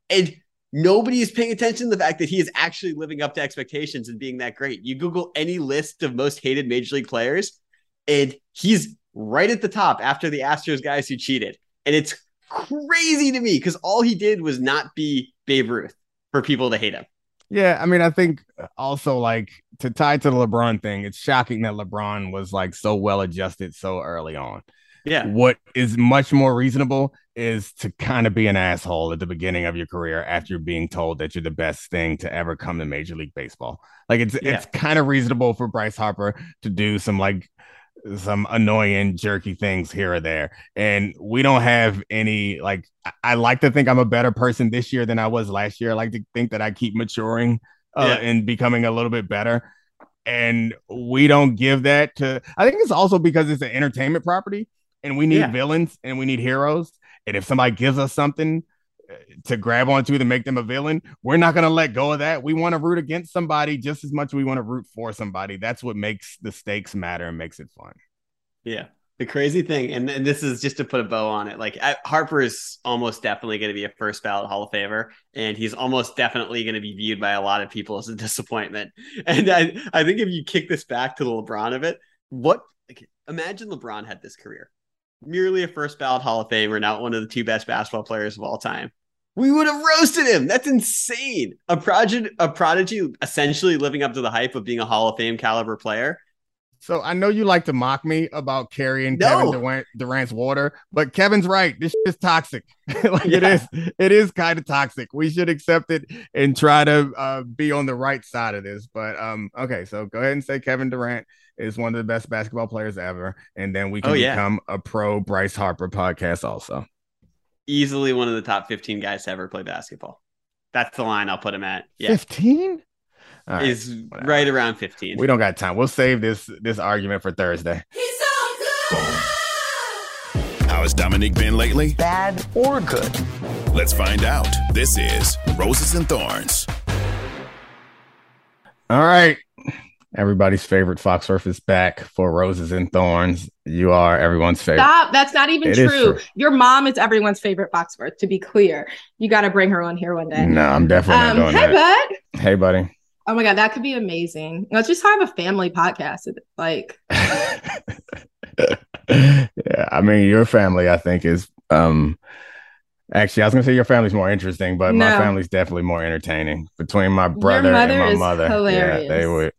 and nobody is paying attention to the fact that he is actually living up to expectations and being that great. You Google any list of most hated major league players, and he's right at the top after the Astros guys who cheated. And it's crazy to me because all he did was not be Babe Ruth for people to hate him. Yeah, I mean, I think also like to tie to the LeBron thing, it's shocking that LeBron was like so well adjusted so early on. Yeah. What is much more reasonable is to kind of be an asshole at the beginning of your career after being told that you're the best thing to ever come to Major League Baseball. Like it's Yeah. it's kind of reasonable for Bryce Harper to do some like some annoying jerky things here or there. And we don't have any like I, I like to think I'm a better person this year than I was last year. I like to think that I keep maturing uh, Yeah. and becoming a little bit better. And we don't give that to I think it's also because it's an entertainment property and we need Yeah. villains and we need heroes. And if somebody gives us something uh, to grab onto to make them a villain, we're not going to let go of that. We want to root against somebody just as much as we want to root for somebody. That's what makes the stakes matter and makes it fun. Yeah. The crazy thing, and, and this is just to put a bow on it, like I, Harper is almost definitely going to be a first ballot Hall of Famer, and he's almost definitely going to be viewed by a lot of people as a *laughs* disappointment. And I, I think if you kick this back to the LeBron of it, what like, imagine LeBron had this career, merely a first ballot Hall of Famer, not one of the two best basketball players of all time. We would have roasted him. That's insane. A prodigy, a prodigy, essentially living up to the hype of being a Hall of Fame caliber player. So I know you like to mock me about carrying no. Kevin Durant, Durant's water, but Kevin's right. This is toxic. *laughs* like yeah. it is, it is kind of toxic. We should accept it and try to uh, be on the right side of this. But um, okay, so go ahead and say Kevin Durant is one of the best basketball players ever, and then we oh, can oh, yeah. become a pro Bryce Harper podcast also. Easily one of the top fifteen guys to ever play basketball. That's the line I'll put him at. Yeah. 15? Right. Is whatever. right around 15. We don't got time. We'll save this this argument for Thursday. How has Dominique been lately? bad or good. Let's find out. This is Roses and Thorns. All right. Everybody's favorite Foxworth is back for Roses and Thorns. You are everyone's favorite. Stop. That's not even true. true. Your mom is everyone's favorite Foxworth, to be clear. You got to bring her on here one day. No, I'm definitely Um, not doing hey, that. bud. Hey, buddy. Oh my God, that could be amazing. Let's just have a family podcast. Like, *laughs* yeah, I mean, your family, I think, is um actually I was gonna say your family's more interesting, but my family's definitely more entertaining. Between my brother and my mother. Yeah, they hilarious. would.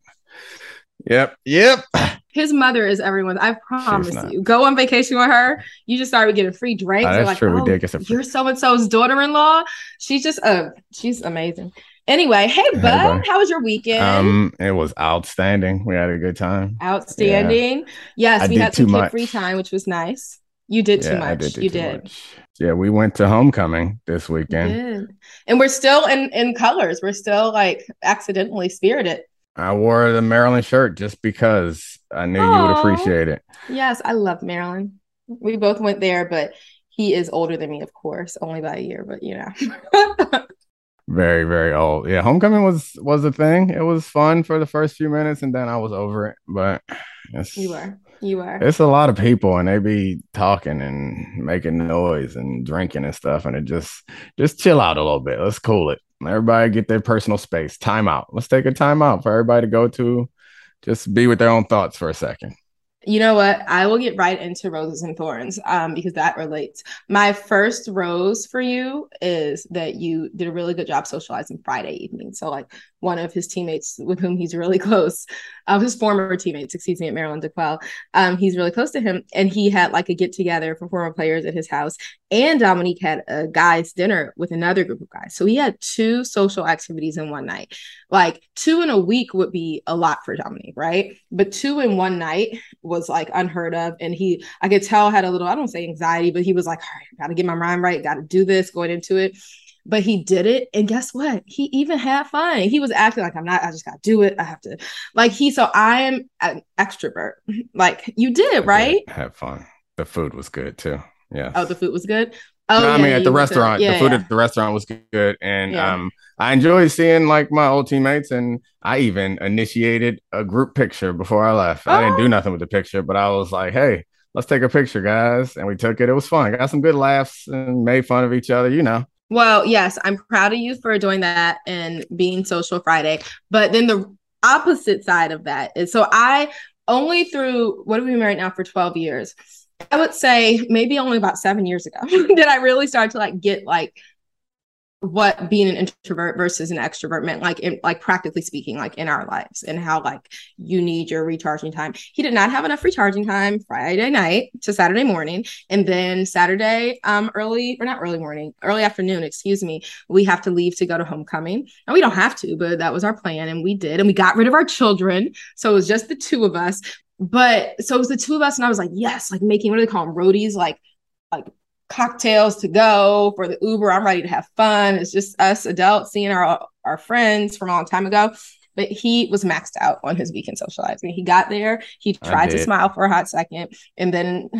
Yep. Yep. his mother is everyone. I promise you. Go on vacation with her. You just started getting free drinks. Oh, that's like, true. We "Oh, did get some free- You're so and so's daughter in law. She's just uh she's amazing. Anyway, hey bud, buddy. how was your weekend? Um, it was outstanding. We had a good time. Outstanding. Yes, I we had some kid free time, which was nice. You did too much. Did you too did. much. Yeah, we went to homecoming this weekend. And we're still in in colors. We're still like accidentally spirited. I wore the Maryland shirt just because I knew you would appreciate it. Yes, I love Maryland. We both went there, but he is older than me, of course, only by a year, but you know. *laughs* Very, very old. Yeah, homecoming was was a thing. It was fun for the first few minutes, and then I was over it. But it's, you are. You are. It's a lot of people, and they be talking and making noise and drinking and stuff, and it just just chill out a little bit. Let's cool it. Everybody get their personal space. Time out. Let's take a time out for everybody to go to. Just be with their own thoughts for a second. You know what? I will get right into roses and thorns um, because that relates. My first rose for you is that you did a really good job socializing Friday evening. So, like one of his teammates with whom he's really *laughs* close, uh, his former teammates, excuse me, at Maryland D'Qwell, um, he's really close to him, and he had like a get together for former players at his house. And Dominique had a guys' dinner with another group of guys. So he had two social activities in one night. Like two in a week would be a lot for Dominique, right? But two in one night was like unheard of. And he, I could tell, had a little, I don't say anxiety, but he was like, all right, gotta get my mind right, gotta do this, going into it. But he did it. And guess what? He even had fun. He was acting like, I'm not, I just gotta do it. I have to, like, he, so I am an extrovert. *laughs* Like, you did, I did right? Have fun. The food was good too. Yeah. Oh, the food was good. Oh, no, I mean at the to- restaurant. yeah, the food yeah. at the restaurant was good, and Yeah. um, I enjoyed seeing like my old teammates, and I even initiated a group picture before I left. I didn't Oh. do nothing with the picture, but I was like, "Hey, let's take a picture, guys," and we took it. It was fun. Got some good laughs and made fun of each other. You know, Well, yes, I'm proud of you for doing that and being social Friday. But then the opposite side of that is so I only through what have we been married now for 12 years? I would say maybe only about seven years ago *laughs* did I really start to like get like what being an introvert versus an extrovert meant like in like practically speaking like in our lives and how like you need your recharging time. He did not have enough recharging time friday night to saturday morning. And then saturday um early or not early morning early afternoon excuse me we have to leave to go to homecoming. And we don't have to but that was our plan and we did. And we got rid of our children. So it was just the two of us. But so it was the two of us and i was like yes like making what do they call them roadies like like cocktails to go for the Uber. I'm ready to have fun. It's just us adults seeing our our friends from a long time ago. But he was maxed out on his weekend socializing. He got there, he tried to smile for a hot second, and then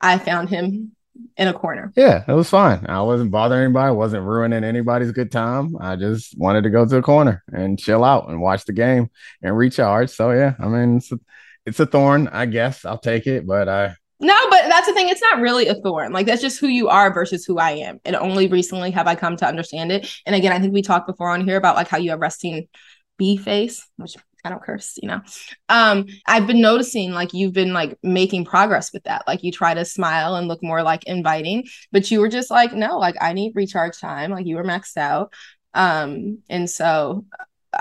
I found him in a corner. yeah, it was fine. I wasn't bothering anybody. wasn't ruining anybody's good time. I just wanted to go to the corner and chill out and watch the game and recharge. So yeah, I mean, it's a, it's a thorn, I guess. I'll take it, but I No, but that's the thing. It's not really a thorn. Like that's just who you are versus who I am. And only recently have I come to understand it. And again, I think we talked before on here about like how you have resting bee face, which I don't curse, you know. Um, I've been noticing like you've been like making progress with that. Like you try to smile and look more like inviting, but you were just like, no, like I need recharge time. Like you were maxed out. Um, and so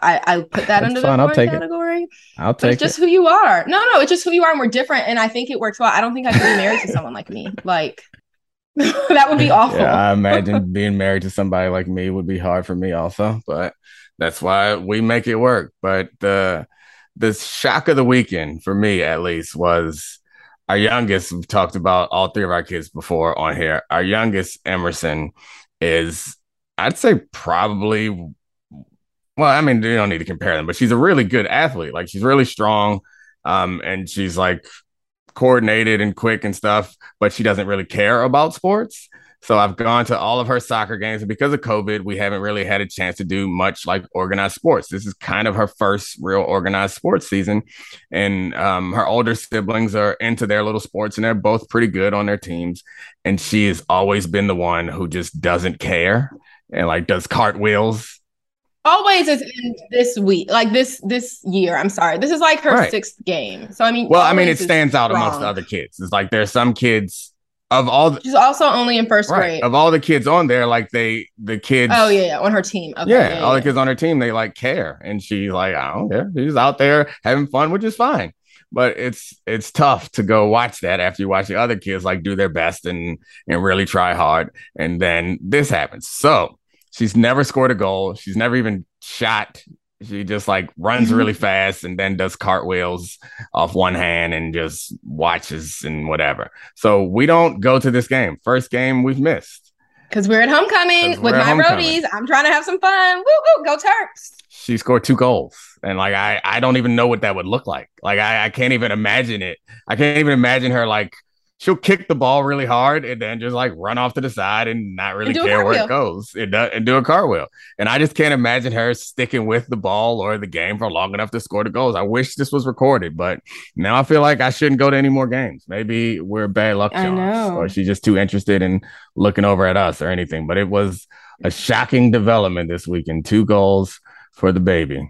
I, I put that under fine. the I'll take it. category. I'll take it's just it. who you are. No, no, it's just who you are, and we're different. And I think it works well. I don't think I could be married to someone like me. Like *laughs* that would be awful. Yeah, I *laughs* imagine being married to somebody like me would be hard for me also, but that's why we make it work. But the the shock of the weekend for me at least was our youngest. We've talked about all three of our kids before on here. Our youngest Emerson is I'd say probably well, I mean, you don't need to compare them, but she's a really good athlete. Like she's really strong. Um, and she's like coordinated and quick and stuff, but she doesn't really care about sports. So I've gone to all of her soccer games, and because of COVID, we haven't really had a chance to do much like organized sports. This is kind of her first real organized sports season, and um, her older siblings are into their little sports, and they're both pretty good on their teams. And she has always been the one who just doesn't care and like does cartwheels. Always is in this week, like this this year. I'm sorry. This is like her Right. sixth game. So I mean, Well, I mean, it stands out amongst the other kids. It's like there's some kids of all the She's also only in first right grade. of all the kids on there, like they the kids. oh yeah, yeah, on her team. Okay, yeah, all the kids on her team, they like care, and she's like, I don't care. She's out there having fun, which is fine. But it's it's tough to go watch that after you watch the other kids like do their best and and really try hard, and then this happens. So she's never scored a goal. She's never even shot. She just like runs mm-hmm. really fast and then does cartwheels off one hand and just watches and whatever. So we don't go to this game. First game we've missed. Because we're at homecoming with we're at my homecoming. roadies. I'm trying to have some fun. Woo woo, go Terps. she scored two goals and like i i don't even know what that would look like like i, I can't even imagine it i can't even imagine her like she'll kick the ball really hard and then just like run off to the side and not really And care where it goes and, do- and do a cartwheel. And i just can't imagine her sticking with the ball or the game for long enough to score the goals. I wish this was recorded but now i feel like i shouldn't go to any more games. Maybe we're bad luck know. or she's just too interested in looking over at us or anything. But it was a shocking development this weekend. Two goals for the baby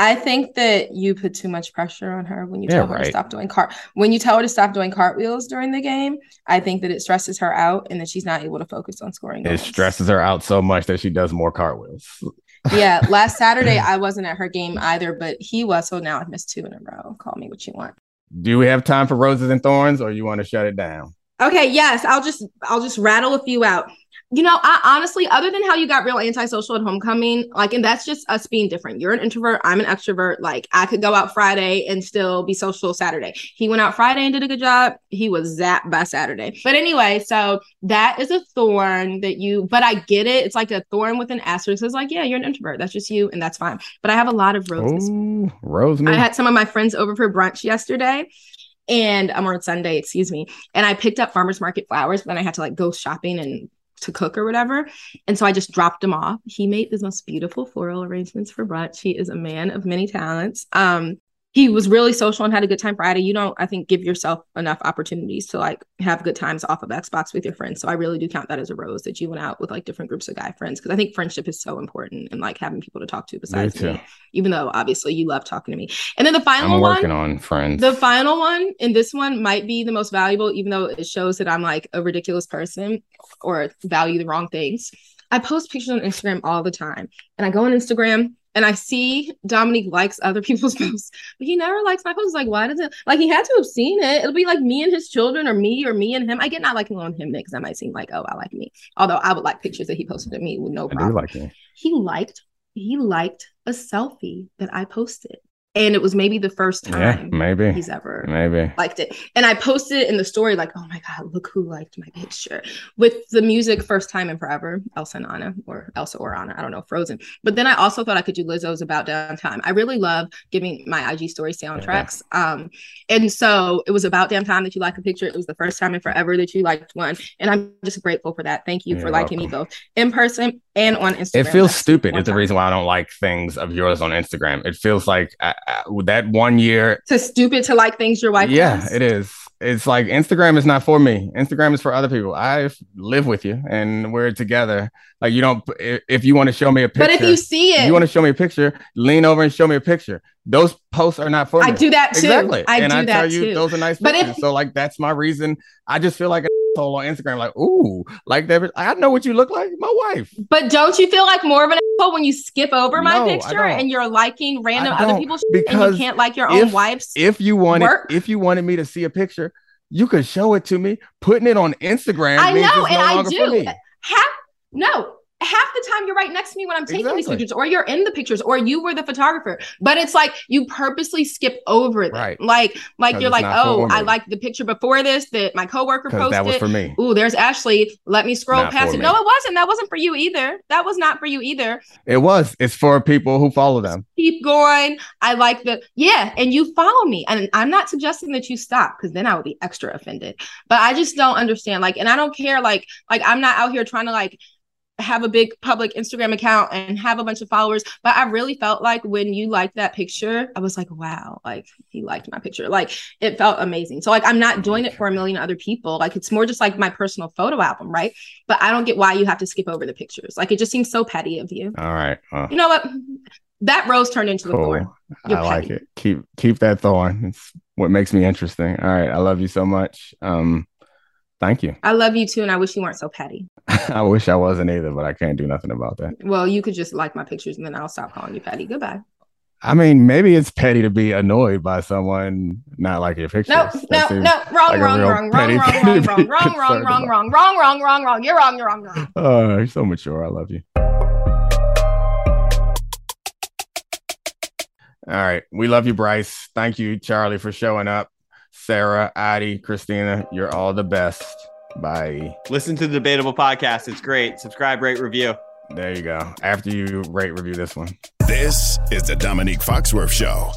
I think that you put too much pressure on her when you Yeah, tell her to stop doing cart when you tell her to stop doing cartwheels during the game. I think that it stresses her out and that she's not able to focus on scoring. It goals. stresses her out so much that she does more cartwheels. *laughs* yeah, last Saturday I wasn't at her game either, but he was. So now I've missed two in a row. Call me what you want. Do we have time for roses and thorns, or you want to shut it down? Okay, yes, I'll just I'll just rattle a few out. You know, I honestly, other than how you got real antisocial at homecoming, like, and that's just us being different. You're an introvert, I'm an extrovert. Like, I could go out Friday and still be social Saturday. He went out Friday and did a good job. He was zapped by Saturday. But anyway, so that is a thorn that you, but I get it. It's like a thorn with an asterisk. It's like, yeah, you're an introvert. That's just you, and that's fine. But I have a lot of roses. Oh, rose. I had some of my friends over for brunch yesterday, and um, I'm on Sunday, excuse me. And I picked up farmers market flowers, but then I had to like go shopping and to cook or whatever. And so I just dropped him off. He made the most beautiful floral arrangements for brunch. He is a man of many talents. Um, he was really social and had a good time Friday. You don't, I think, give yourself enough opportunities to like have good times off of Xbox with your friends. So I really do count that as a rose that you went out with like different groups of guy friends because I think friendship is so important and like having people to talk to besides me. Even though obviously you love talking to me. And then the final I'm working one, on friends. the final one, and this one might be the most valuable, even though it shows that I'm like a ridiculous person or value the wrong things. I post pictures on Instagram all the time, and I go on Instagram and I see Dominique likes other *laughs* people's posts, but he never likes my posts. Like, why does it? Like, he had to have seen it. It'll be like me and his children, or me, or me and him. I get not liking on him because that might seem like, oh, I like me. Although I would like pictures that he posted of me with no I problem. like he liked he liked a selfie that I posted, and it was maybe the first time Yeah, maybe. he's ever Maybe. liked it. And I posted it in the story, like, oh my God, look who liked my picture with the music first time in forever, Elsa and Anna, or Elsa or Anna, I don't know, Frozen. But then I also thought I could do Lizzo's About Damn Time. I really love giving my IG story soundtracks. Um, and so it was about damn time that you liked a picture. It was the first time in forever that you liked one. And I'm just grateful for that. Thank you for You're liking me both in person and on Instagram. It feels stupid. it's the reason why I don't like things of yours on Instagram. It feels like I, Uh, that one year. to stupid to like things your wife Yeah, does. it is. It's like Instagram is not for me. Instagram is for other people. I live with you and we're together. Like you don't. If, if you want to show me a picture, But if you see it, you want to show me a picture, lean over and show me a picture. Those posts are not for I me. I do that too. Exactly. I and do I that tell you, too. those are nice But if- pictures. so like that's my reason. I just feel like asshole on Instagram. Like, ooh, like that. I know what you look like. My wife. But don't you feel like more of an asshole when you skip over my No, picture and you're liking random other people's shit and because you can't like your own if- wife's? If you wanted, Work? if you wanted me to see a picture, you could show it to me. Putting it on Instagram. I know, and no I do. half no. The time you're right next to me when I'm taking these pictures, or you're in the pictures, or you were the photographer. But it's like you purposely skip over them. Right. Like, like you're like, oh, I like the picture before this that my coworker posted. that was for me. Ooh, there's Ashley. Let me scroll Not past it. me. No, it wasn't. That wasn't for you either. That was not for you either. It was. It's for people who follow them. keep going. I like the yeah, and you follow me. And I'm not suggesting that you stop because then I would be extra offended. But I just don't understand. Like, and I don't care. Like, like I'm not out here trying to like have a big public Instagram account and have a bunch of followers. But I really felt like when you liked that picture, I was like, wow, like he liked my picture. Like it felt amazing. So like I'm not doing it for a million other people. Like it's more just like my personal photo album, right? But I don't get why you have to skip over the pictures. Like it just seems so petty of you. All right. You know what? That rose turned into a thorn. You're I like petty. it. Keep keep that thorn. It's what makes me interesting. All right. I love you so much. Um, thank you. I love you too, and I wish you weren't so petty. *laughs* I wish I wasn't either, but I can't do nothing about that. Well, you could just like my pictures, and then I'll stop calling you petty. Goodbye. I mean, maybe it's petty to be annoyed by someone not liking your pictures. No, no, no, wrong, wrong, wrong, wrong, wrong, wrong, wrong, wrong, wrong, wrong, wrong, wrong, wrong, wrong, wrong. You're wrong. You're wrong. You're wrong. Oh, you're so mature. I love you. All right. We love you, Bryce. Thank you, Charlie, for showing up. Sarah, Addie, Christina, you're all the best. Bye. Listen to the Debatable Podcast. It's great. Subscribe, rate, review. There you go. After you rate review this one. This is the Dominique Foxworth Show.